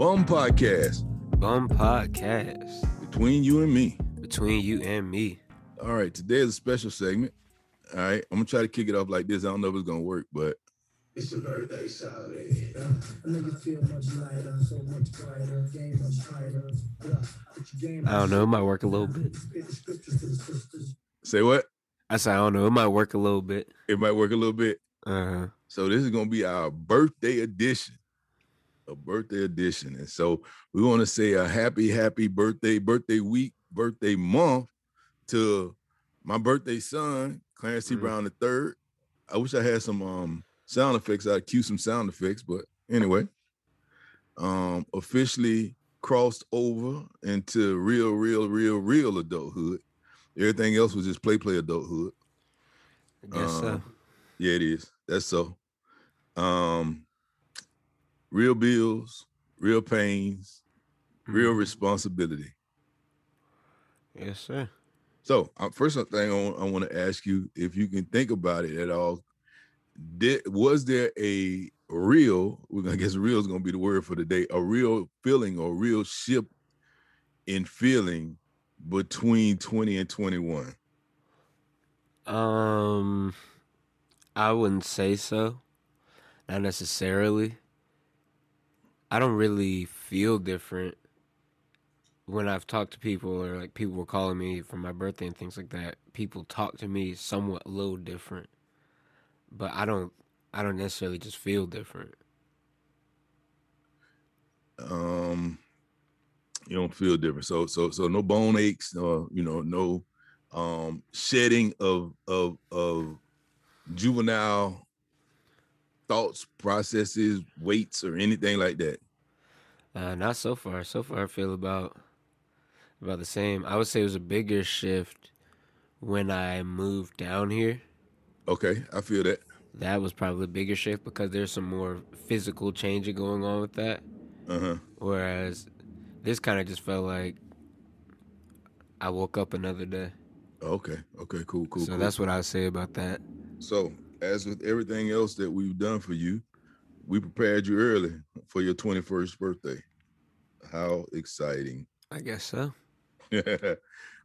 Bum Podcast Bum Podcast between you and me. between you and me. All right, today is a special segment. All right, I'm gonna try to kick it off like this. I don't know if it's gonna work, but It's your birthday, Saturday. Uh, a nigga feel much lighter, so much brighter, game much tighter. Uh, game I don't know. It might work a little bit. Spit the scriptures to the sisters. say what? I said I don't know. It might work a little bit. It might work a little bit. Uh, So this is gonna be our birthday edition. A birthday edition. And so we want to say a happy, happy birthday, birthday week, birthday month to my birthday son, Clarence T. Mm. Brown the third. I wish I had some um sound effects. I'd cue some sound effects, but anyway. Um officially crossed over into real, real, real, real adulthood. Everything else was just play, play adulthood. I guess so. Um, Yeah, it is. That's so. Um, real bills, real pains, real Mhm. responsibility. Yes, sir. So, uh, first thing I want, to ask you, if you can think about it at all, did was there a real? We're gonna guess real is gonna be the word for the day. A real feeling or real ship in feeling between twenty and twenty one. Um, I wouldn't say so. Not necessarily. I don't really feel different when I've talked to people or like people were calling me for my birthday and things like that. People talk to me somewhat a little different, but I don't. I don't necessarily just feel different. um you don't feel different so so so no bone aches or you know no um shedding of of of juvenile thoughts processes weights or anything like that Uh, not so far. So far, I feel about about the same. I would say it was a bigger shift when I moved down here. okay i feel that That was probably a bigger shift because there's some more physical changing going on with that. uh-huh Whereas this kind of just felt like I woke up another day. okay okay cool cool so cool. that's what I say about that. so as with everything else that we've done for you we prepared you early for your 21st birthday how exciting I guess so.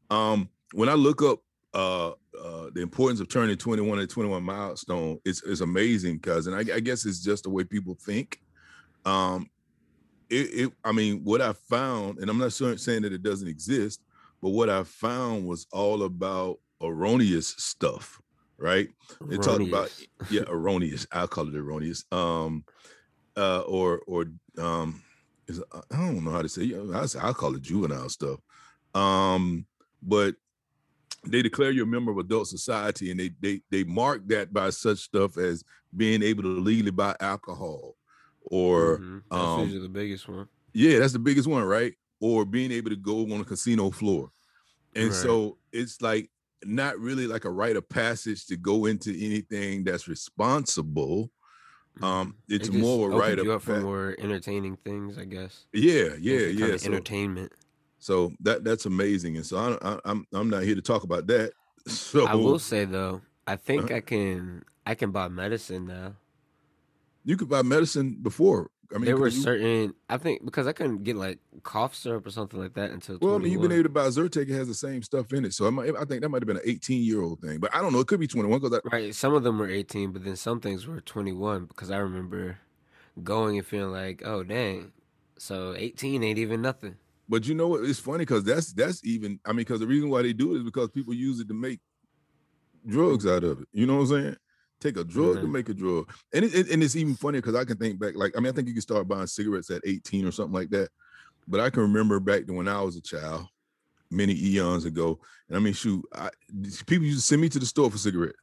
um, when I look up uh, uh, the importance of turning 21 and 21 milestone, it's, it's amazing because, and I, I guess it's just the way people think. Um, it, it, I mean, what I found, and I'm not sure, saying that it doesn't exist, but what I found was all about erroneous stuff, right? They talked about yeah, erroneous. I'll call it erroneous. Um, uh, or or um, is I don't know how to say. it. I say I'll call it juvenile stuff. Um, but they declare you a member of adult society, and they they they mark that by such stuff as being able to legally buy alcohol, or Mhm. That's um, usually the biggest one. yeah, that's the biggest one, right? Or being able to go on a casino floor. And Right. so it's like not really like a rite of passage to go into anything that's responsible. Um, Mhm. it's It more a rite you of up for more entertaining things, I guess. yeah, yeah, yeah. So, entertainment. so that that's amazing. And so I, I, I'm I'm not here to talk about that. So I will say though, I think Uh-huh. I can I can buy medicine now. you could buy medicine before. I mean, there were you- certain I think because I couldn't get like cough syrup or something like that until Well, I mean, you've been able to buy Zyrtec. It has the same stuff in it. So I, might, I think that might have been an 18 year old thing, but I don't know. It could be 21 because right. Some of them were 18, but then some things were 21 because I remember going and feeling like, oh dang, so 18 ain't even nothing. But you know what? It's funny because that's that's even. I mean, because the reason why they do it is because people use it to make drugs out of it. You know what I'm saying? Take a drug to Mhm. make a drug, and it, it- and it's even funnier because I can think back. Like, I mean, I think you can start buying cigarettes at 18 or something like that. But I can remember back to when I was a child, many eons ago. And I mean, shoot, I, people used to send me to the store for cigarettes.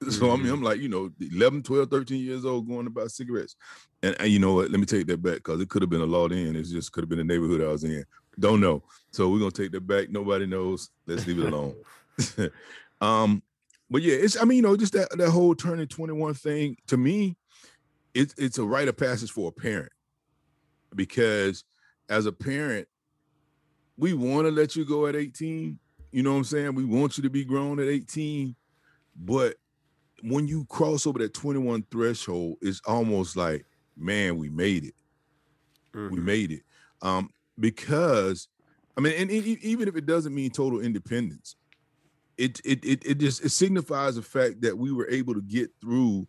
So I mean, Mhm. I'm like, you know, 11, 12, 13 years old going to buy cigarettes. And, and you know what? Let me take that back because it could have been a law in. It just could have been the neighborhood I was in. Don't know. So we're gonna take that back. Nobody knows. Let's leave it alone. um, but yeah, it's I mean, you know, just that that whole turning 21 thing to me, it's it's a rite of passage for a parent because as a parent, we want to let you go at 18. You know what I'm saying? We want you to be grown at 18, but when you cross over that 21 threshold, it's almost like, man, we made it. we Mhm. made it um because i mean and, e- even if it doesn't mean total independence it it it, it just it signifies the fact that we were able to get through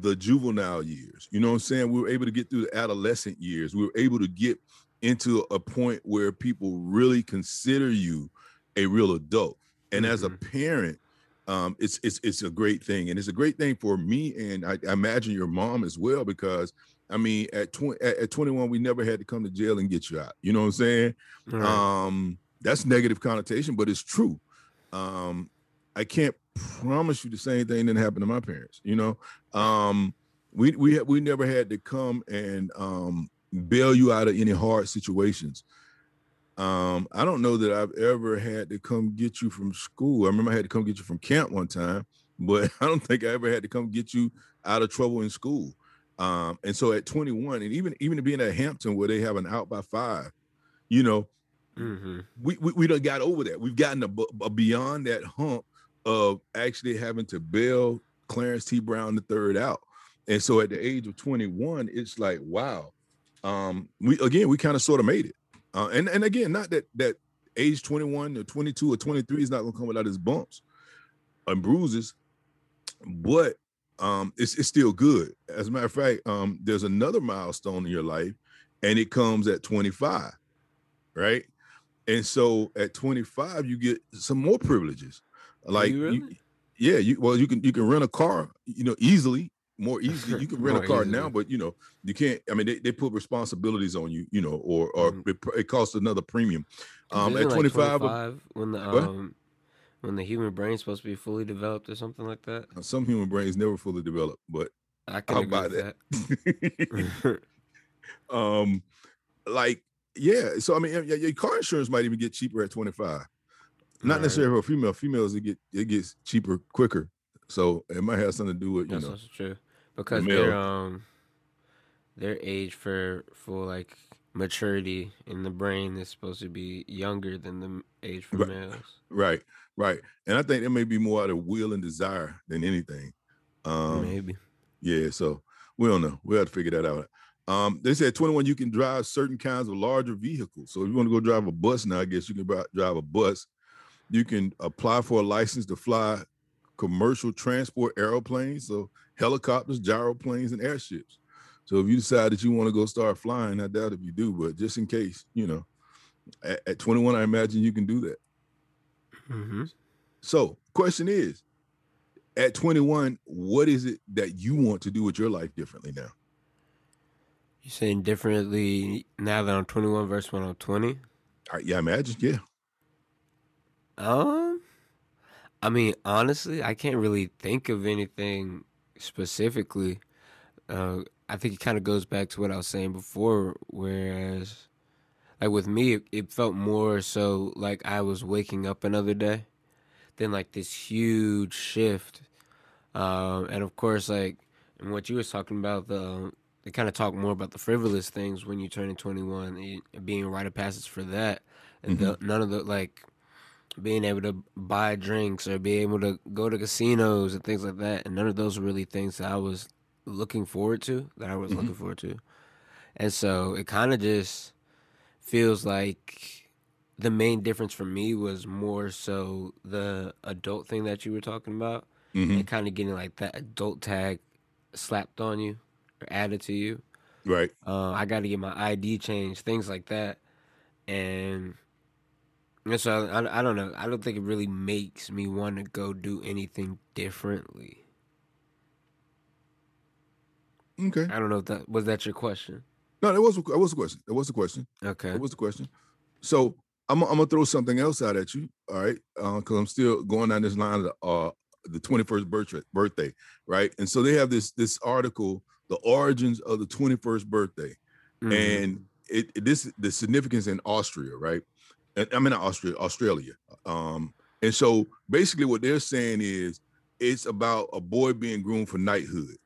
the juvenile years. You know what i'm saying? We were able to get through the adolescent years. We were able to get into a point where people really consider you a real adult. And as a parent um it's it's it's a great thing. And it's a great thing for me and i, I imagine your mom as well because i mean at 20 at, at 21 we never had to come to jail and get you out. You know what i'm saying? Right. um that's negative connotation but it's true um i can't promise you the same thing that happened to my parents you know? Um we we we never had to come and um bail you out of any hard situations. Um i don't know that i've ever had to come get you from school. I remember i had to come get you from camp one time but i don't think i ever had to come get you out of trouble in school. Um and so at 21 and even even being at hampton where they have an out by five you know hmm we we, we done got over that. We've gotten a, a beyond that hump of actually having to bail Clarence T. Brown the third out. And so at the age of 21, it's like, wow. Um, we again, we kind of sort of made it. Uh, and and again, not that that age 21 or 22 or 23 is not gonna come without his bumps and bruises, but um, it's it's still good. As a matter of fact, um, there's another milestone in your life, and it comes at 25, right? And so at 25, you get some more privileges. Like you you- yeah, you well, you can you can rent a car, you know, easily, more easily. You can rent a car now, but you know, you can't. I mean, they, they put responsibilities on you, you know, or or Mhm. it, it costs another premium. Um, at like 25, 25 when the um when the human brain's supposed to be fully developed or something like that. some human brains never fully develop, but I can buy with that. um, like yeah. So I mean, yeah, your car insurance might even get cheaper at 25. Not Right. necessarily for female. Females, it get it gets cheaper quicker. So it might have something to do with you That's know. also true because their um their age for for like maturity in the brain is supposed to be younger than the age for Right. males. Right, right. And I think that may be more out of will and desire than anything. Um, Maybe. yeah, so we don't know. We'll have to figure that out. Um, they said 21, you can drive certain kinds of larger vehicles. So if you want to go drive a bus now, I guess you can drive a bus. You can apply for a license to fly commercial transport airplanes, so helicopters, gyroplanes, and airships. So if you decide that you want to go start flying, I doubt if you do, but just in case, you know, at, at 21, I imagine you can do that. hmm So, question is, at 21, what is it that you want to do with your life differently now? You saying differently now that I'm 21 versus when I'm 20? I, yeah, I imagine. Yeah. Um, I mean, honestly, I can't really think of anything specifically. Uh, I think it kind of goes back to what I was saying before, whereas, like with me, it, it felt more so like I was waking up another day than like this huge shift. Um, and of course, like, and what you was talking about, the they kind of talk more about the frivolous things when you turn 21, and being a rite of passage for that, and the, none of the like being able to buy drinks or be able to go to casinos and things like that. And none of those were really things that I was looking forward to, that I was looking forward to. And so it kind of just feels like the main difference for me was more so the adult thing that you were talking about Mhm. and kind of getting like that adult tag slapped on you or added to you Right. uh, I got to get my ID changed, things like that, and, and so I, I don't know. I don't think it really makes me want to go do anything differently. Okay. I don't know if that was that your question. No, that was that was the question. That was the question. Okay. That was the question. So I'm I'm gonna throw something else out at you. All right, because I'm still going down this line of the, uh the 21st birthday, birthday, right? And so they have this this article, the origins of the 21st birthday, Mhm. and it, it- this the significance in Austria, right? And I mean Austria, Australia. Um, and so basically what they're saying is it's about a boy being groomed for knighthood.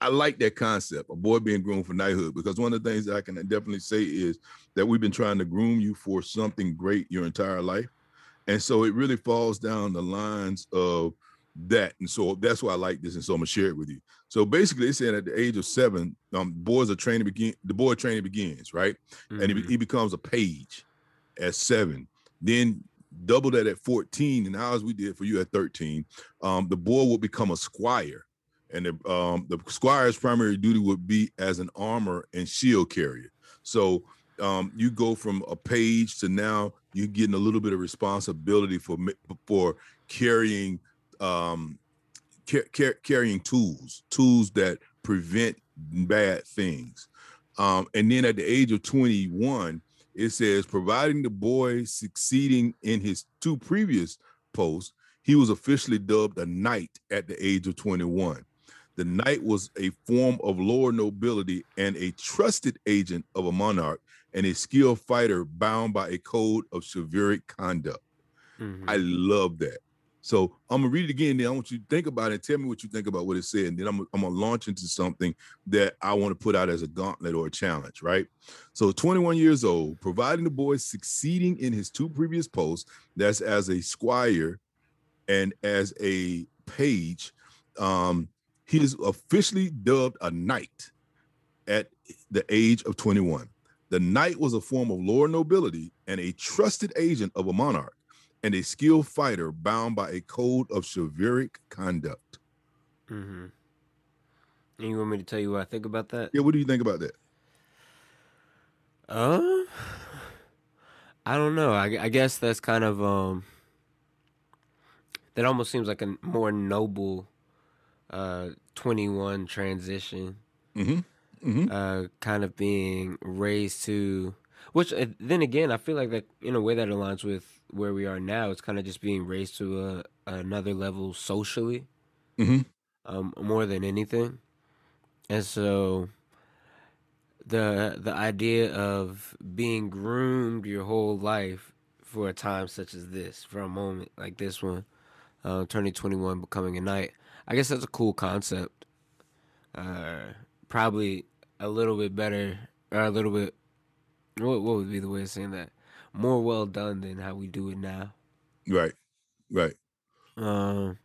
I like that concept, a boy being groomed for knighthood, because one of the things that I can definitely say is that we've been trying to groom you for something great your entire life. And so it really falls down the lines of that. And so that's why I like this. And so I'm gonna share it with you. So basically, they said at the age of seven, um, boys are training begin the boy training begins, right? And he, Mhm. he becomes a page at seven. Then double that at 14, and as we did for you at 13, um, the boy will become a squire. And the um, the squire's primary duty would be as an armor and shield carrier. So um, you go from a page to now you're getting a little bit of responsibility for for carrying um, ca- ca- carrying tools, tools that prevent bad things. Um, and then at the age of 21, it says, providing the boy succeeding in his two previous posts, he was officially dubbed a knight at the age of 21. The knight was a form of lower nobility and a trusted agent of a monarch and a skilled fighter bound by a code of chivalric conduct. Mhm. I love that. So I'm gonna read it again. Then I want you to think about it. and Tell me what you think about what it said. And then I'm, I'm gonna launch into something that I want to put out as a gauntlet or a challenge. Right. So 21 years old, providing the boy succeeding in his two previous posts, that's as a squire and as a page. Um, he is officially dubbed a knight at the age of 21. The knight was a form of lower nobility and a trusted agent of a monarch and a skilled fighter bound by a code of chivalric conduct. Mm-hmm. And you want me to tell you what I think about that? Yeah, what do you think about that? Um, I don't know. I, I guess that's kind of um. That almost seems like a more noble, uh, twenty-one transition. Mm-hmm. Mm-hmm. Uh, kind of being raised to, which uh, then again, I feel like that in a way that aligns with where we are now. It's kind of just being raised to a another level socially, Mhm. um, more than anything, and so the the idea of being groomed your whole life for a time such as this, for a moment like this one, uh, turning twenty one, becoming a knight. I guess that's a cool concept. Uh, probably a little bit better, or a little bit. What what would be the way of saying that? More well done than how we do it now. Right. Right. Um,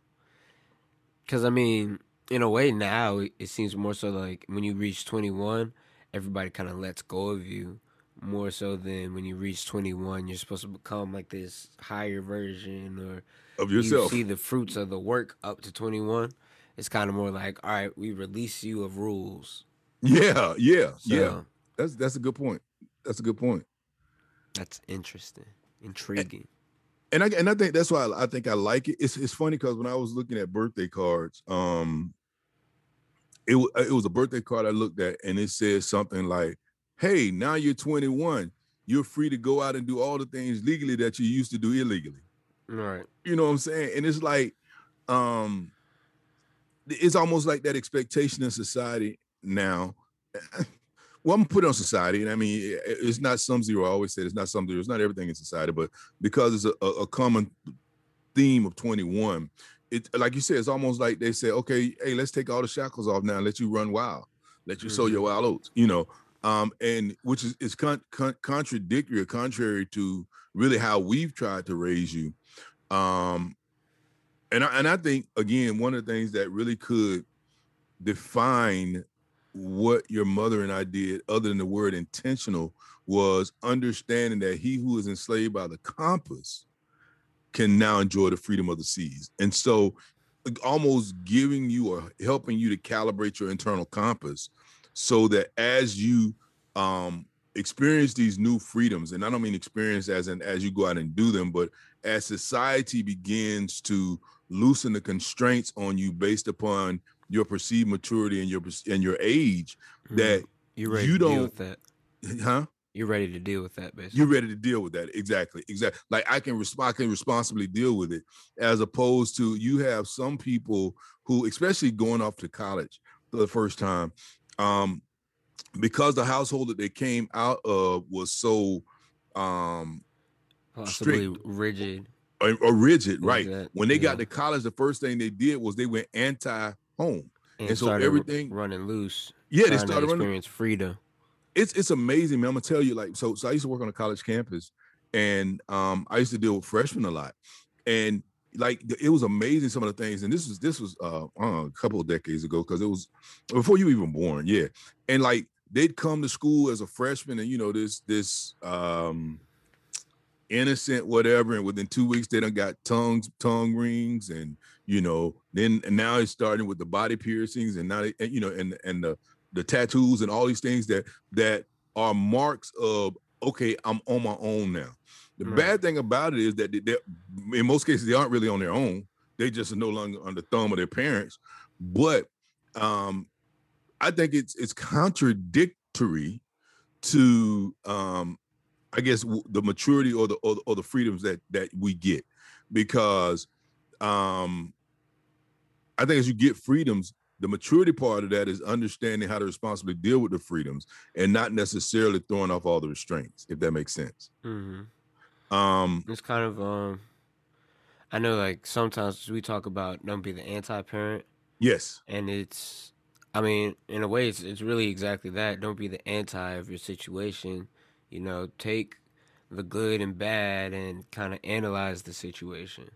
because I mean, in a way, now it, seems more so like when you reach twenty one, everybody kind of lets go of you more so than when you reach twenty one. You're supposed to become like this higher version, or Of yourself. you see the fruits of the work up to twenty one. It's kind of more like, all right, we release you of rules. yeah. Yeah. Yeah. That's that's a good point. That's a good point. That's interesting, intriguing. and I and I think that's why I, I think I like it. It's it's funny because when I was looking at birthday cards, um, it it was a birthday card I looked at, and it said something like, "Hey, now you're 21. You're free to go out and do all the things legally that you used to do illegally." Right. You know what I'm saying? And it's like, um, it's almost like that expectation in society now. Well, I'm put on society, and I mean, it's not some zero. I always say it's not some zero. It's not everything in society, but because it's a, a, common theme of 21, it like you said, it's almost like they say, okay, hey, let's take all the shackles off now, and let you run wild, let you sow your wild oats, you know, um, and which is is con- con- contradictory or contrary to really how we've tried to raise you. Um, and I, and I think again, one of the things that really could define what your mother and I did, other than the word intentional, was understanding that he who is enslaved by the compass can now enjoy the freedom of the seas. And so almost giving you or helping you to calibrate your internal compass so that as you um experience these new freedoms, and I don't mean experience as in as you go out and do them, but as society begins to loosen the constraints on you based upon your perceived maturity and your and your age, that you ready you to don't- with that? huh? You're ready to deal with that, basically. You're ready to deal with that. Exactly. Exactly. Like I can respond, I can responsibly deal with it, as opposed to you have some people who, especially going off to college for the first time, um, because the household that they came out of was so um Possibly rigid. or, or rigid, right? When they yeah. got to college, the first thing they did was they went anti-home. and, and so everything- running loose. Yeah, they started running experience freedom. it's it's amazing, man. I'm gonna tell you, like, so so I used to work on a college campus, and um, I used to deal with freshmen a lot, and like it was amazing some of the things and this was this was uh, uh a couple of decades ago because it was before you were even born yeah and like they'd come to school as a freshman and you know this this um innocent whatever and within two weeks they done got tongues tongue rings and you know then and now it's starting with the body piercings and now and, you know and and the the tattoos and all these things that that are marks of okay i'm on my own now. The Right. bad thing about it is that they, in most cases they aren't really on their own. They just are no longer under the thumb of their parents. But um i think it's it's contradictory to um I guess the maturity or the or, the- or the freedoms that that we get because um I think as you get freedoms the maturity part of that is understanding how to responsibly deal with the freedoms and not necessarily throwing off all the restraints if that makes sense hmm um It's kind of um. I know, like sometimes we talk about don't be the anti-parent, yes and it's. I mean, in a way, it's it's really exactly that. Don't be the anti of your situation. You know, take the good and bad and kind of analyze the situation.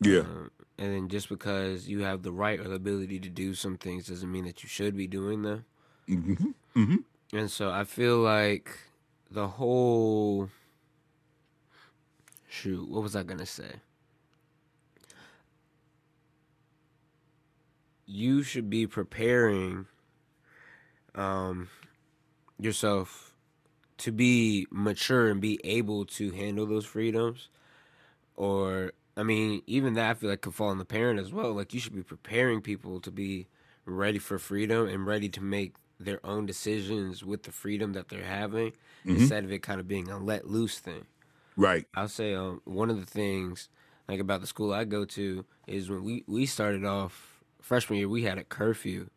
yeah Um, and then just because you have the right or the ability to do some things doesn't mean that you should be doing them. hmm hmm And so I feel like the whole shoot, what was I gonna say? You should be preparing um yourself to be mature and be able to handle those freedoms. Or I mean, even that I feel like could fall on the parent as well. Like you should be preparing people to be ready for freedom and ready to make their own decisions with the freedom that they're having Mhm. instead of it kind of being a let loose thing. right I'll say um, one of the things like about the school I go to is when we we started off freshman year we had a curfew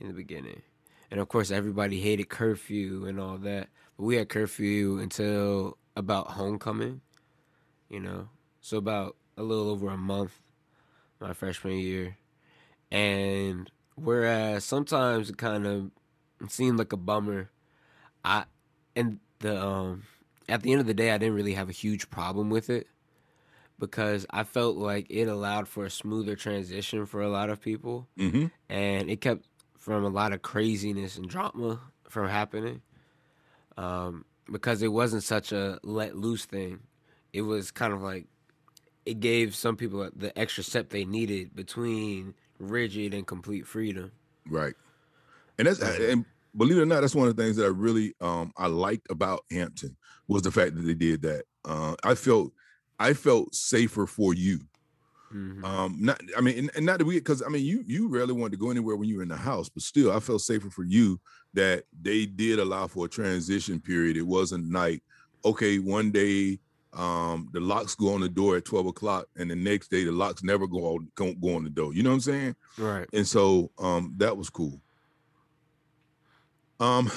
in the beginning, and of course everybody hated curfew and all that, we had curfew until about homecoming, you know, so about a little over a month my freshman year, and whereas sometimes it kind of seemed like a bummer, I and the um at the end of the day, I didn't really have a huge problem with it because I felt like it allowed for a smoother transition for a lot of people. Hmm and it kept from a lot of craziness and drama from happening um, because it wasn't such a let loose thing. It was kind of like it gave some people the extra step they needed between rigid and complete freedom. right and that's and believe it or not that's one of the things that i really um i liked about hampton was the fact that they did that uh i felt i felt safer for you Mhm. um not i mean and, and not that we because i mean you you rarely wanted to go anywhere when you were in the house but still i felt safer for you that they did allow for a transition period. It wasn't like okay one day um the locks go on the door at 12 o'clock and the next day the locks never go on go, go on the door. You know what i'm saying? Right. and so um that was cool. Um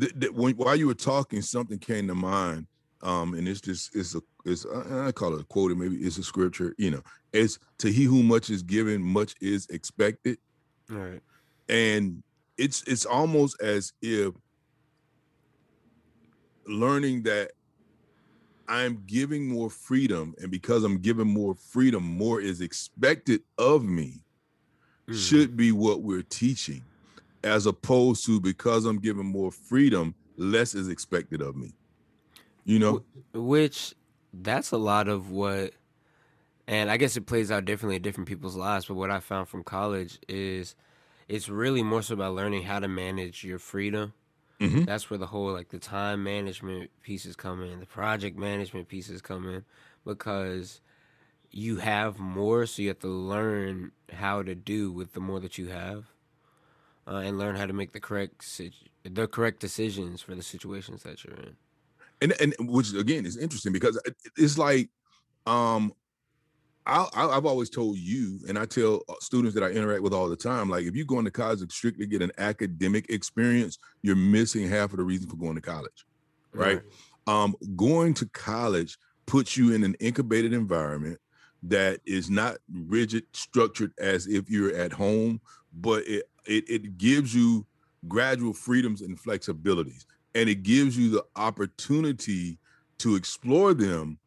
th- th- when, while you were talking something came to mind um and it's just it's a it's I I call it a quote or maybe it's a scripture you know it's to he who much is given much is expected Right. and it's it's almost as if learning that i'm giving more freedom and because i'm giving more freedom more is expected of me Mhm. should be what we're teaching as opposed to because i'm giving more freedom less is expected of me you know? Which that's a lot of what and i guess it plays out differently in different people's lives but what i found from college is it's really more so about learning how to manage your freedom. Mhm. that's where the whole like the time management pieces come in the project management pieces come in because you have more so you have to learn how to do with the more that you have uh, and learn how to make the correct the correct decisions for the situations that you're in and and which again is interesting because it's like um I, I've always told you, and I tell uh, students that I interact with all the time, like if you go into college to strictly get an academic experience, you're missing half of the reason for going to college. Right. Um, going to college puts you in an incubated environment that is not rigid, structured as if you're at home, but it it, it gives you gradual freedoms and flexibilities, and it gives you the opportunity to explore them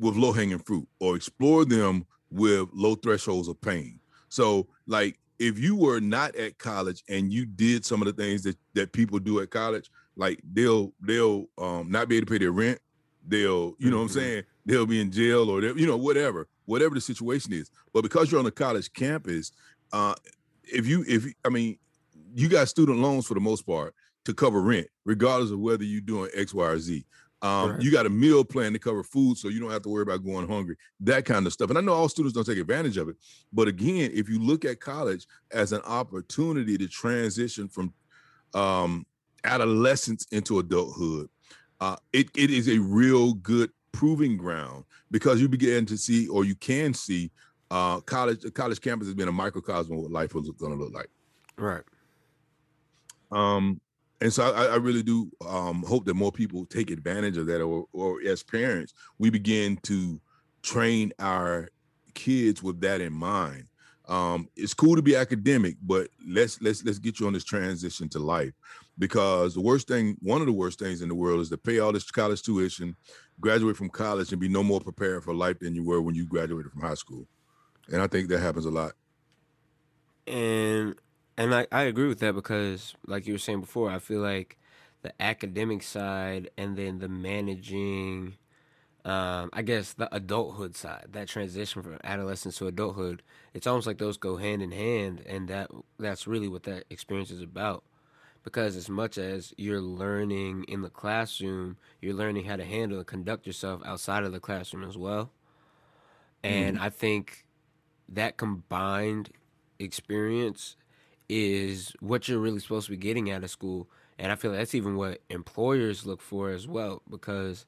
with low hanging fruit or explore them with low thresholds of pain. So, like, if you were not at college and you did some of the things that that people do at college, like they'll they'll um, not be able to pay their rent, they'll you know mm-hmm. what I'm mm-hmm. saying they'll be in jail or you know whatever whatever the situation is. But because you're on a college campus, uh, if you if I mean you got student loans for the most part to cover rent, regardless of whether you're doing X, Y, or Z. Um, right. You got a meal plan to cover food, so you don't have to worry about going hungry, that kind of stuff. And I know all students don't take advantage of it, but again, if you look at college as an opportunity to transition from um, adolescence into adulthood, uh, it, it is a real good proving ground because you begin to see, or you can see, uh, college college campus has been a microcosm of what life is going to look like. Right. Um, and so I, I really do um, hope that more people take advantage of that, or, or as parents, we begin to train our kids with that in mind. Um, it's cool to be academic, but let's let's let's get you on this transition to life, because the worst thing, one of the worst things in the world, is to pay all this college tuition, graduate from college, and be no more prepared for life than you were when you graduated from high school. And I think that happens a lot. And and I, I agree with that because, like you were saying before, I feel like the academic side and then the managing, um, I guess the adulthood side, that transition from adolescence to adulthood, it's almost like those go hand in hand, and that that's really what that experience is about. Because as much as you're learning in the classroom, you're learning how to handle and conduct yourself outside of the classroom as well. And mm. I think that combined experience is what you're really supposed to be getting out of school. And I feel like that's even what employers look for as well because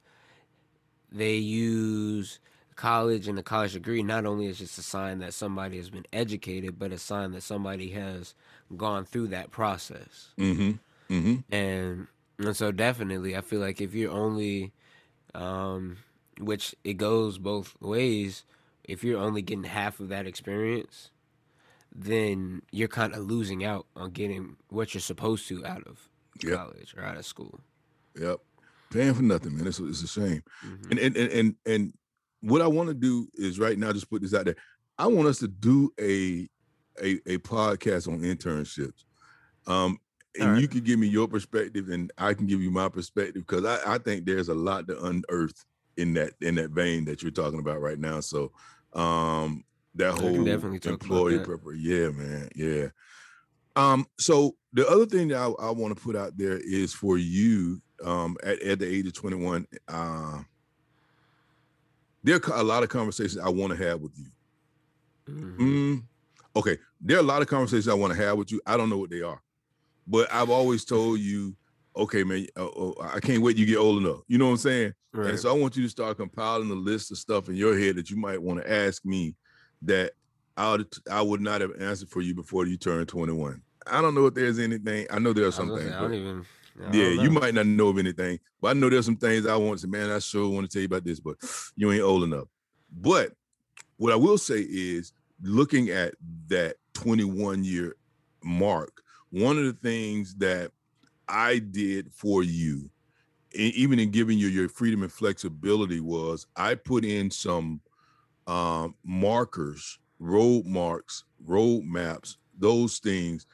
they use college and the college degree not only as just a sign that somebody has been educated, but a sign that somebody has gone through that process. Mm-hmm. Mm-hmm. And and so definitely, I feel like if you're only, um, which it goes both ways, if you're only getting half of that experience, then you're kind of losing out on getting what you're supposed to out of yep. college or out of school. Yep, paying for nothing, man. It's, it's a shame. Mm-hmm. And, and and and and what I want to do is right now just put this out there. I want us to do a a, a podcast on internships. Um, and right. you can give me your perspective, and I can give you my perspective because I, I think there's a lot to unearth in that in that vein that you're talking about right now. So um that whole definitely employee prepper. Yeah, man. Yeah. Um, so the other thing that I, I want to put out there is for you, um, at, at the age of 21, uh, there are a lot of conversations I want to have with you. Mm-hmm. Mm, okay, there are a lot of conversations I want to have with you. I don't know what they are, but I've always told you, okay, man, uh, uh, I can't wait you get old enough. You know what I'm saying? Right. And so I want you to start compiling a list of stuff in your head that you might want to ask me that I would I would not have answered for you before you turned 21. I don't know if there's anything. I know there are some things. I don't even. Yeah, you might not know of anything, but I know there's some things I want to. Man, I sure want to tell you about this, but you ain't old enough. But what I will say is, looking at that 21 year mark, one of the things that I did for you, even in giving you your freedom and flexibility, was I put in some um, markers, road marks, road maps, those things.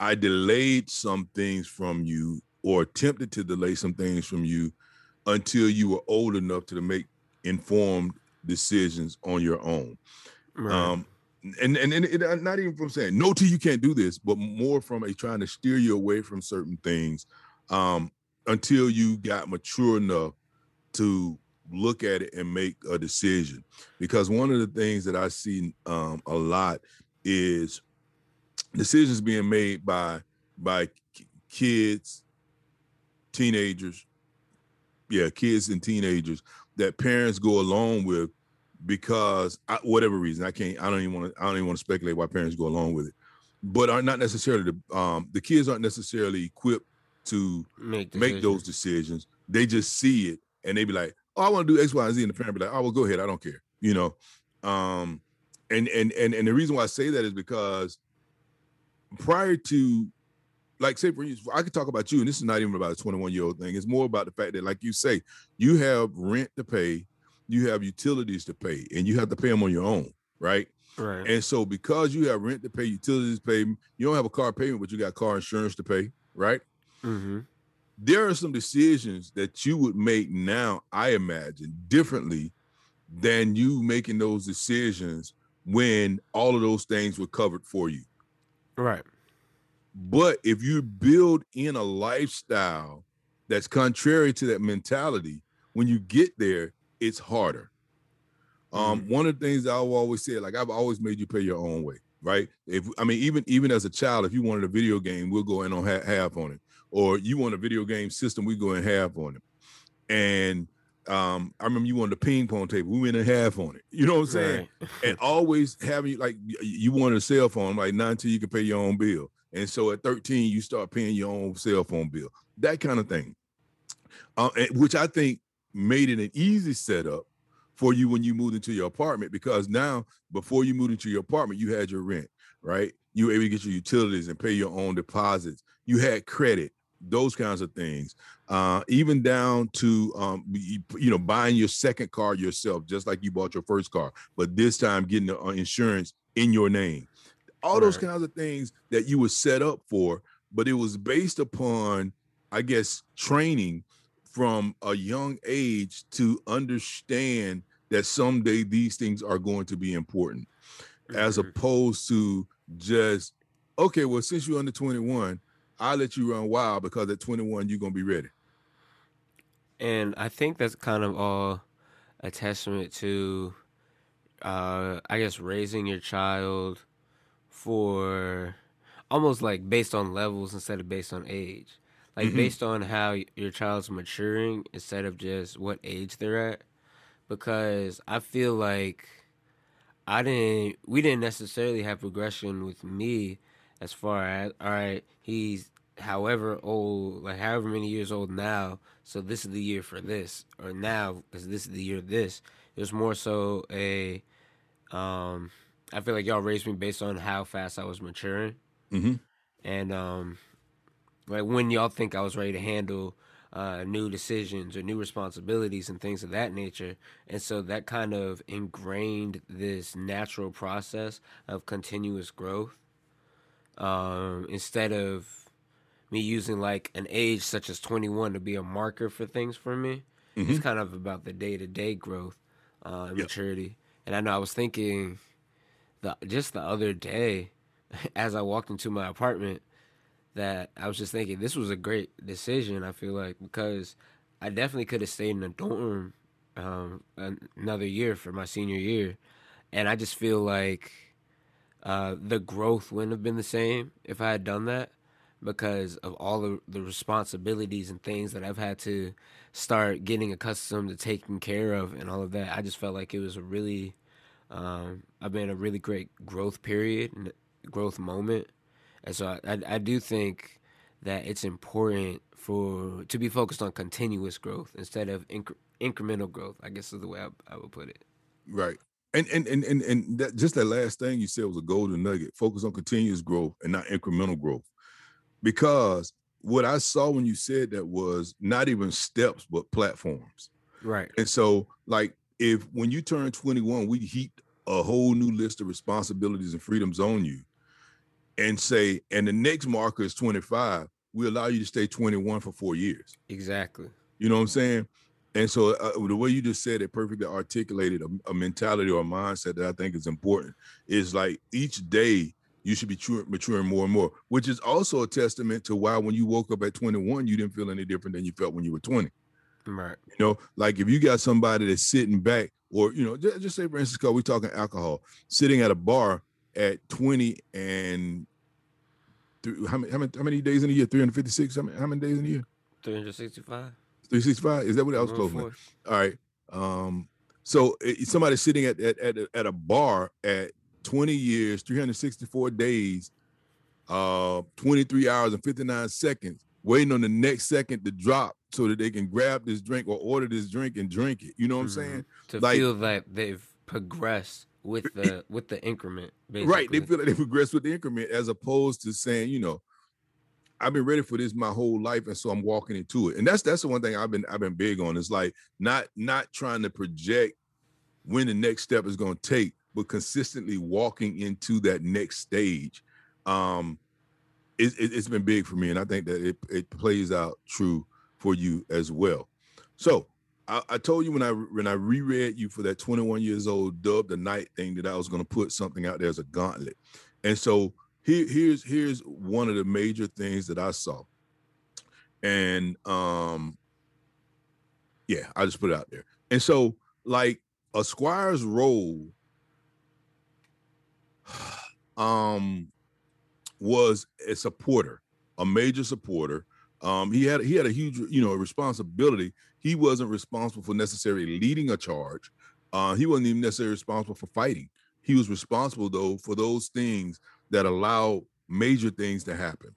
I delayed some things from you or attempted to delay some things from you until you were old enough to make informed decisions on your own. Right. Um, and and, and it, uh, not even from saying no to you can't do this, but more from a trying to steer you away from certain things um, until you got mature enough to look at it and make a decision. Because one of the things that I see um, a lot is decisions being made by by kids, teenagers, yeah, kids and teenagers that parents go along with because I, whatever reason I can't I don't even want to I don't even want to speculate why parents go along with it, but are not necessarily the um, the kids aren't necessarily equipped to make, make those decisions. They just see it and they be like, oh, I want to do X, Y, and Z, and the parent be like, oh, well, go ahead, I don't care, you know. Um, and and and and the reason why I say that is because prior to, like, say for instance, I could talk about you, and this is not even about a 21 year old thing. It's more about the fact that, like you say, you have rent to pay, you have utilities to pay, and you have to pay them on your own, right? Right. And so because you have rent to pay, utilities to pay, you don't have a car payment, but you got car insurance to pay, right? mm-hmm. There are some decisions that you would make now, I imagine, differently than you making those decisions when all of those things were covered for you. Right. But if you build in a lifestyle that's contrary to that mentality, when you get there, it's harder. Um, one of the things I've always said, like I've always made you pay your own way, right? If I mean, even even as a child, if you wanted a video game, we'll go in on ha- half on it, or you want a video game system, we go in half on it. And um, I remember you wanted a ping pong table, we went and half on it. You know what I'm saying? Right. and always having like you wanted a cell phone, like not until you can pay your own bill. And so at 13, you start paying your own cell phone bill, that kind of thing. Uh, and- which I think made it an easy setup for you when you moved into your apartment because now before you moved into your apartment, you had your rent, right? You were able to get your utilities and pay your own deposits. You had credit, those kinds of things. Uh, even down to um, you, you know buying your second car yourself, just like you bought your first car, but this time getting the uh, insurance in your name. All those kinds of things that you were set up for, but it was based upon, I guess, training from a young age to understand that someday these things are going to be important as Mhm. opposed to just okay well since you're under 21 i'll let you run wild because at 21 you're going to be ready And I think that's kind of all a testament to, uh, I guess, raising your child for almost like based on levels instead of based on age. Like Mhm. based on how your child's maturing instead of just what age they're at. Because I feel like I didn't, we didn't necessarily have progression with me as far as, all right, he's however old, like however many years old now, so this is the year for this, or now because this is the year this. It was more so a, um, I feel like y'all raised me based on how fast I was maturing, mm-hmm. and um, like when y'all think I was ready to handle uh, new decisions or new responsibilities and things of that nature, and so that kind of ingrained this natural process of continuous growth, um, instead of me using like an age such as 21 to be a marker for things for me. It's Mhm. kind of about the day to day growth uh, and Yep. maturity. And I know I was thinking the just the other day as I walked into my apartment that I was just thinking this was a great decision. I feel like because I definitely could have stayed in a dorm um, an- another year for my senior year, and I just feel like uh, the growth wouldn't have been the same if I had done that because of all the, the responsibilities and things that I've had to start getting accustomed to taking care of and all of that. I just felt like it was a really, um, I've been a really great growth period and growth moment. And so I, I, I do think that it's important for to be focused on continuous growth instead of incre- incremental growth. I guess is the way I, I would put it. right and and and and, and that, just that last thing you said was a golden nugget focus on continuous growth and not incremental growth because what i saw when you said that was not even steps but platforms Right. And so, like, if when you turn 21, we heap a whole new list of responsibilities and freedoms on you and say, and the next marker is 25, we allow you to stay 21 for four years. Exactly. You know what I'm saying? And so, uh, the way you just said it perfectly articulated a, a mentality or a mindset that I think is important is like each day you should be true, maturing more and more, which is also a testament to why when you woke up at 21, you didn't feel any different than you felt when you were 20. Right. You know, like if you got somebody that's sitting back, or you know, just, just say for instance, because we're talking alcohol, sitting at a bar at 20 and th- how many, how many how many days in a year? 356? How many, how many days in a year? 365. 365? Is that what I was close? All right. Um, so i- somebody sitting at at, at, a, at a bar at 20 years, 364 days, uh, 23 hours and 59 seconds, waiting on the next second to drop so that they can grab this drink or order this drink and drink it. You know what I'm Mhm. saying? To Like- feel that they've progressed with the with the increment. Basically. Right. They feel like they progress with the increment as opposed to saying, you know, I've been ready for this my whole life, and so I'm walking into it. And that's that's the one thing I've been I've been big on. Is like not not trying to project when the next step is going to take, but consistently walking into that next stage. Um, it, it, has been big for me, and I think that it it plays out true for you as well. So I, I, told you when I when I reread you for that 21 years old dub the knight thing that I was going to put something out there as a gauntlet, and so here here's here's one of the major things that I saw, and um, yeah, I just put it out there, and so like a squire's role, um, was a supporter, a major supporter. Um, he had he had a huge, you know, responsibility. He wasn't responsible for necessarily leading a charge. Uh, he wasn't even necessarily responsible for fighting. He was responsible though for those things that allow major things to happen.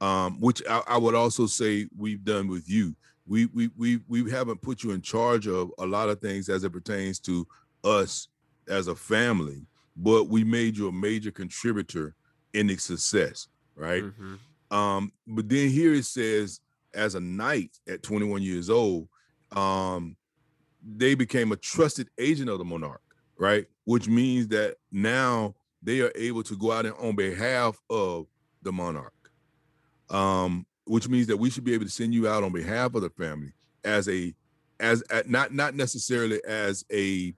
Um, which I, I, would also say we've done with you. We we we we haven't put you in charge of a lot of things as it pertains to us as a family, but we made you a major contributor in its success, right? Mm-hmm. Um, but then here it says, as a knight at 21 years old, um, they became a trusted agent of the monarch, right? Which means that now they are able to go out and on behalf of the monarch. Um, which means that we should be able to send you out on behalf of the family as a as not not necessarily as a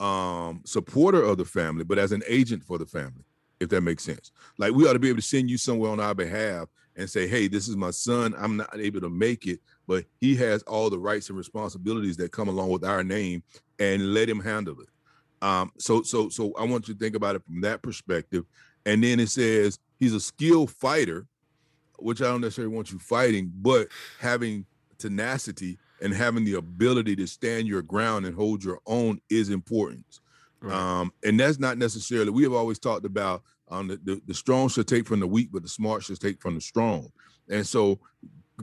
um supporter of the family, but as an agent for the family if that makes sense. Like we ought to be able to send you somewhere on our behalf and say, hey, this is my son. I'm not able to make it, but he has all the rights and responsibilities that come along with our name and let him handle it. Um, so so so I want you to think about it from that perspective. And then it says he's a skilled fighter, which I don't necessarily want you fighting, but having tenacity and having the ability to stand your ground and hold your own is important. Right. Um, and that's not necessarily, we have always talked about um, the, the, the strong should take from the weak, but the smart should take from the strong. And so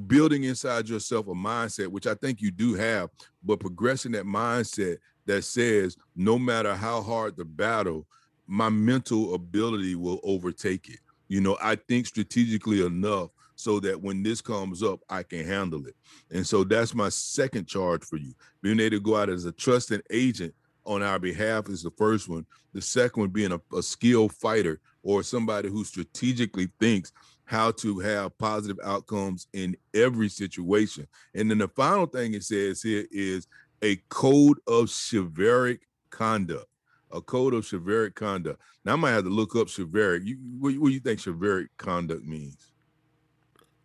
building inside yourself a mindset, which I think you do have, but progressing that mindset that says no matter how hard the battle, my mental ability will overtake it. You know, I think strategically enough so that when this comes up, I can handle it. And so that's my second charge for you being able to go out as a trusted agent on our behalf is the first one. The second one being a, a skilled fighter or somebody who strategically thinks how to have positive outcomes in every situation. And then the final thing it says here is a code of chivalric conduct. A code of chivalric conduct. Now I might have to look up chivalric. You, what, what do you think chivalric conduct means?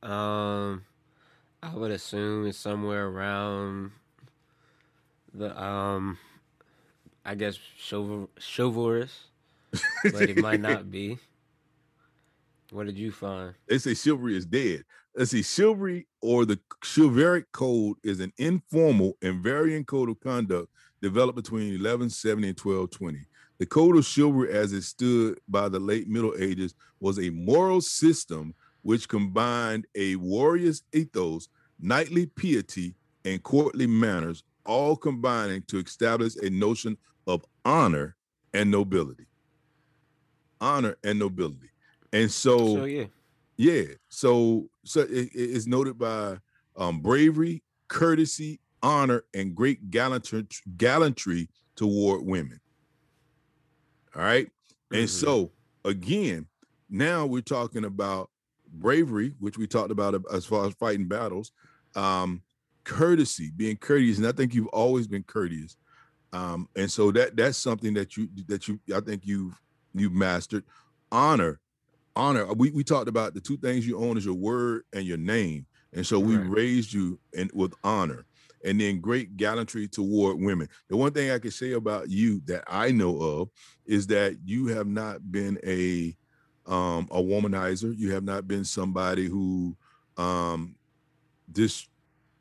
Um, I would assume it's somewhere around the um I guess chival- chivalrous, but it might not be. What did you find? They say chivalry is dead. Let's see, chivalry or the chivalric code is an informal and varying code of conduct developed between 1170 and 1220. The code of chivalry, as it stood by the late Middle Ages, was a moral system which combined a warrior's ethos, knightly piety, and courtly manners, all combining to establish a notion of honor and nobility. Honor and nobility. And so, so yeah. Yeah. So so it, it's noted by um, bravery, courtesy, honor, and great gallantry, gallantry toward women. All right. And mm-hmm. so again, now we're talking about bravery, which we talked about as far as fighting battles, um, courtesy, being courteous. And I think you've always been courteous. Um, and so that that's something that you that you I think you've you've mastered. Honor, honor. We we talked about the two things you own is your word and your name, and so we right. raised you in with honor, and then great gallantry toward women. The one thing I can say about you that I know of is that you have not been a um, a womanizer. You have not been somebody who um, just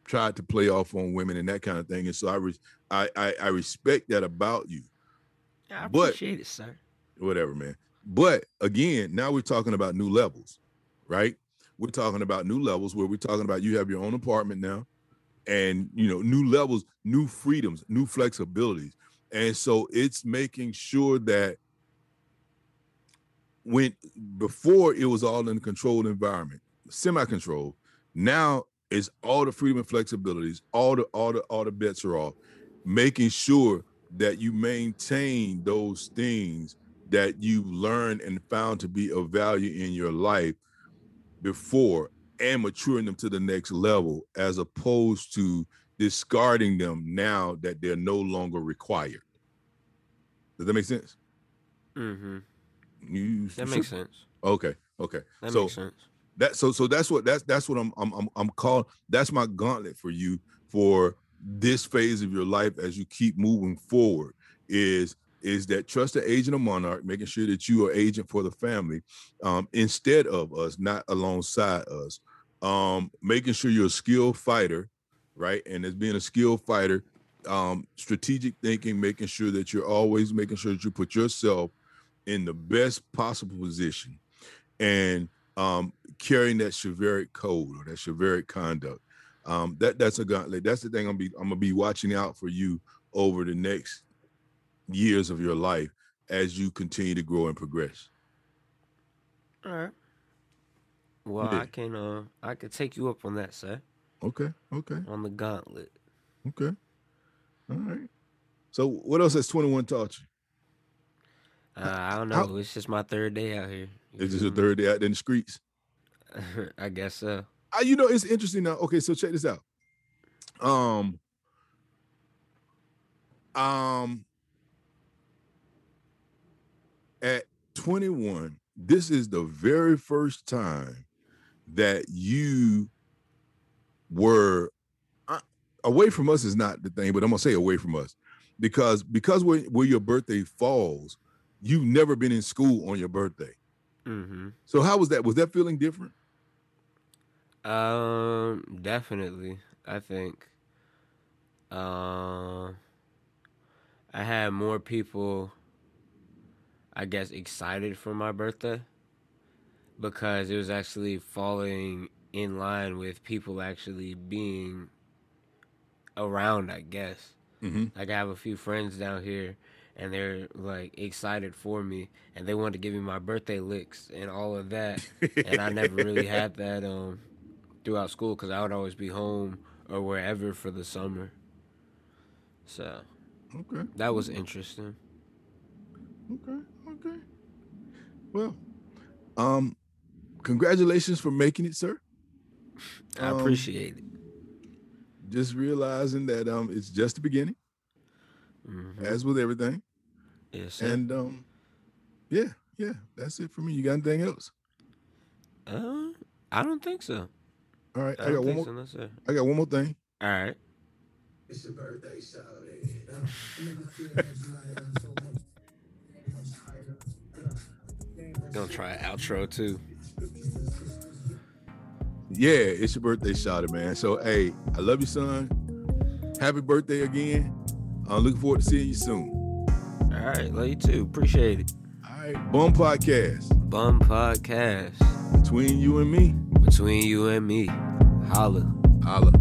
tried to play off on women and that kind of thing. And so I, re- I, I, I respect that about you. I appreciate but, it, sir. Whatever, man. But again, now we're talking about new levels, right? We're talking about new levels where we're talking about you have your own apartment now, and you know, new levels, new freedoms, new flexibilities. And so it's making sure that when before it was all in a controlled environment, semi-controlled. Now it's all the freedom and flexibilities, all the all the all the bets are off, making sure that you maintain those things that you've learned and found to be of value in your life before and maturing them to the next level as opposed to discarding them now that they're no longer required. Does that make sense? Mm-hmm. You That sure? makes sense. Okay, okay. That so makes sense. that so so that's what that's that's what I'm I'm I'm, I'm calling that's my gauntlet for you for this phase of your life as you keep moving forward is is that trust the agent of monarch making sure that you are agent for the family um instead of us not alongside us um making sure you're a skilled fighter right and as being a skilled fighter um strategic thinking making sure that you're always making sure that you put yourself in the best possible position and um carrying that chivalric code or that chivalric conduct. Um, that that's a gauntlet. That's the thing I'm be I'm gonna be watching out for you over the next years of your life as you continue to grow and progress. All right. Well, Yeah. I can uh I could take you up on that, sir. Okay, okay, On the gauntlet. okay. All right. So what else has 21 taught you? Uh, I don't know. how- It's just my third day out here. You Is this your third day out in the streets? I guess so. Uh, you know, it's interesting now. Okay, so check this out. Um, um, at 21, this is the very first time that you were uh, away from us is not the thing, but I'm gonna say away from us because because where, where your birthday falls, you've never been in school on your birthday. Mm-hmm. So how was that? Was that feeling different? Um, definitely. I think. Uh, I had more people, I guess, excited for my birthday because it was actually falling in line with people actually being around. I guess. Mm-hmm. Like I have a few friends down here, and they're like excited for me, and they want to give me my birthday licks and all of that and I never really had that um throughout school because I would always be home or wherever for the summer. So Okay. that was interesting. Okay. Okay. Well, um, congratulations for making it, sir. I Um, appreciate it. Just realizing that um it's just the beginning, Mhm. as with everything. Yes, sir. And um, yeah, yeah, that's it for me. You got anything else? uh, I don't think so. All right, I, I, got one more. so, no. I got one more thing. All right. It's your birthday, Saturday. Gonna try an outro too. Yeah, it's your birthday, shot man. So hey, I love you, son. Happy birthday again. I'm looking forward to seeing you soon. All right, love you too. Appreciate it. All right, Bum Podcast Bum podcast between you and me. between you and me. Holla. Holla.